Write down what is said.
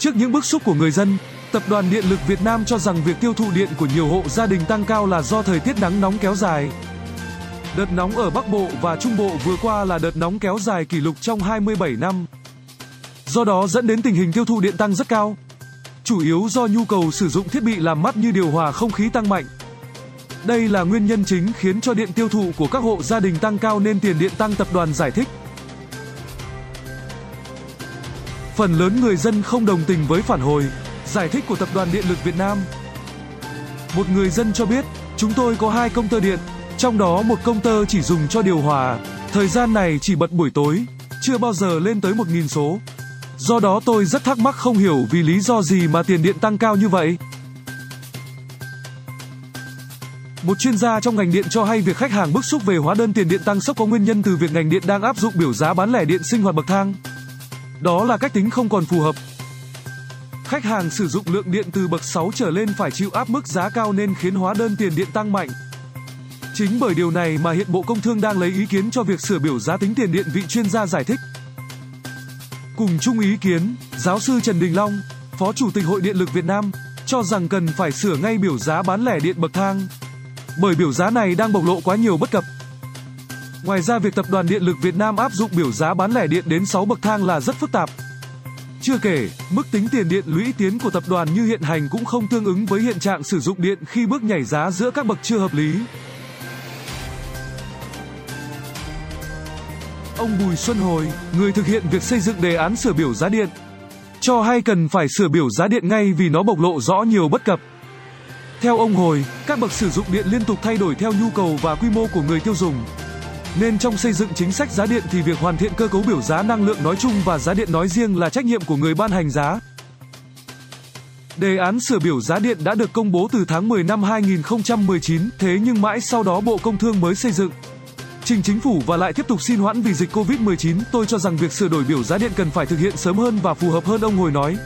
Trước những bức xúc của người dân, Tập đoàn Điện lực Việt Nam cho rằng việc tiêu thụ điện của nhiều hộ gia đình tăng cao là do thời tiết nắng nóng kéo dài. Đợt nóng ở Bắc Bộ và Trung Bộ vừa qua là đợt nóng kéo dài kỷ lục trong 27 năm. Do đó dẫn đến tình hình tiêu thụ điện tăng rất cao. Chủ yếu do nhu cầu sử dụng thiết bị làm mát như điều hòa không khí tăng mạnh. Đây là nguyên nhân chính khiến cho điện tiêu thụ của các hộ gia đình tăng cao nên tiền điện tăng tập đoàn giải thích. Phần lớn người dân không đồng tình với phản hồi, giải thích của Tập đoàn Điện lực Việt Nam. Một người dân cho biết, chúng tôi có hai công tơ điện, trong đó một công tơ chỉ dùng cho điều hòa, thời gian này chỉ bật buổi tối, chưa bao giờ lên tới 1.000 số. Do đó tôi rất thắc mắc không hiểu vì lý do gì mà tiền điện tăng cao như vậy. Một chuyên gia trong ngành điện cho hay việc khách hàng bức xúc về hóa đơn tiền điện tăng sốc có nguyên nhân từ việc ngành điện đang áp dụng biểu giá bán lẻ điện sinh hoạt bậc thang. Đó là cách tính không còn phù hợp. Khách hàng sử dụng lượng điện từ bậc 6 trở lên phải chịu áp mức giá cao nên khiến hóa đơn tiền điện tăng mạnh. Chính bởi điều này mà hiện Bộ Công Thương đang lấy ý kiến cho việc sửa biểu giá tính tiền điện vị chuyên gia giải thích. Cùng chung ý kiến, giáo sư Trần Đình Long, Phó Chủ tịch Hội Điện lực Việt Nam, cho rằng cần phải sửa ngay biểu giá bán lẻ điện bậc thang. Bởi biểu giá này đang bộc lộ quá nhiều bất cập. Ngoài ra việc Tập đoàn Điện lực Việt Nam áp dụng biểu giá bán lẻ điện đến 6 bậc thang là rất phức tạp. Chưa kể, mức tính tiền điện lũy tiến của tập đoàn như hiện hành cũng không tương ứng với hiện trạng sử dụng điện khi bước nhảy giá giữa các bậc chưa hợp lý. Ông Bùi Xuân Hồi, người thực hiện việc xây dựng đề án sửa biểu giá điện, cho hay cần phải sửa biểu giá điện ngay vì nó bộc lộ rõ nhiều bất cập. Theo ông Hồi, các bậc sử dụng điện liên tục thay đổi theo nhu cầu và quy mô của người tiêu dùng. Nên trong xây dựng chính sách giá điện thì việc hoàn thiện cơ cấu biểu giá năng lượng nói chung và giá điện nói riêng là trách nhiệm của người ban hành giá. Đề án sửa biểu giá điện đã được công bố từ tháng 10 năm 2019, thế nhưng mãi sau đó Bộ Công Thương mới xây dựng. Trình chính phủ và lại tiếp tục xin hoãn vì dịch Covid-19, tôi cho rằng việc sửa đổi biểu giá điện cần phải thực hiện sớm hơn và phù hợp hơn ông Hồi nói.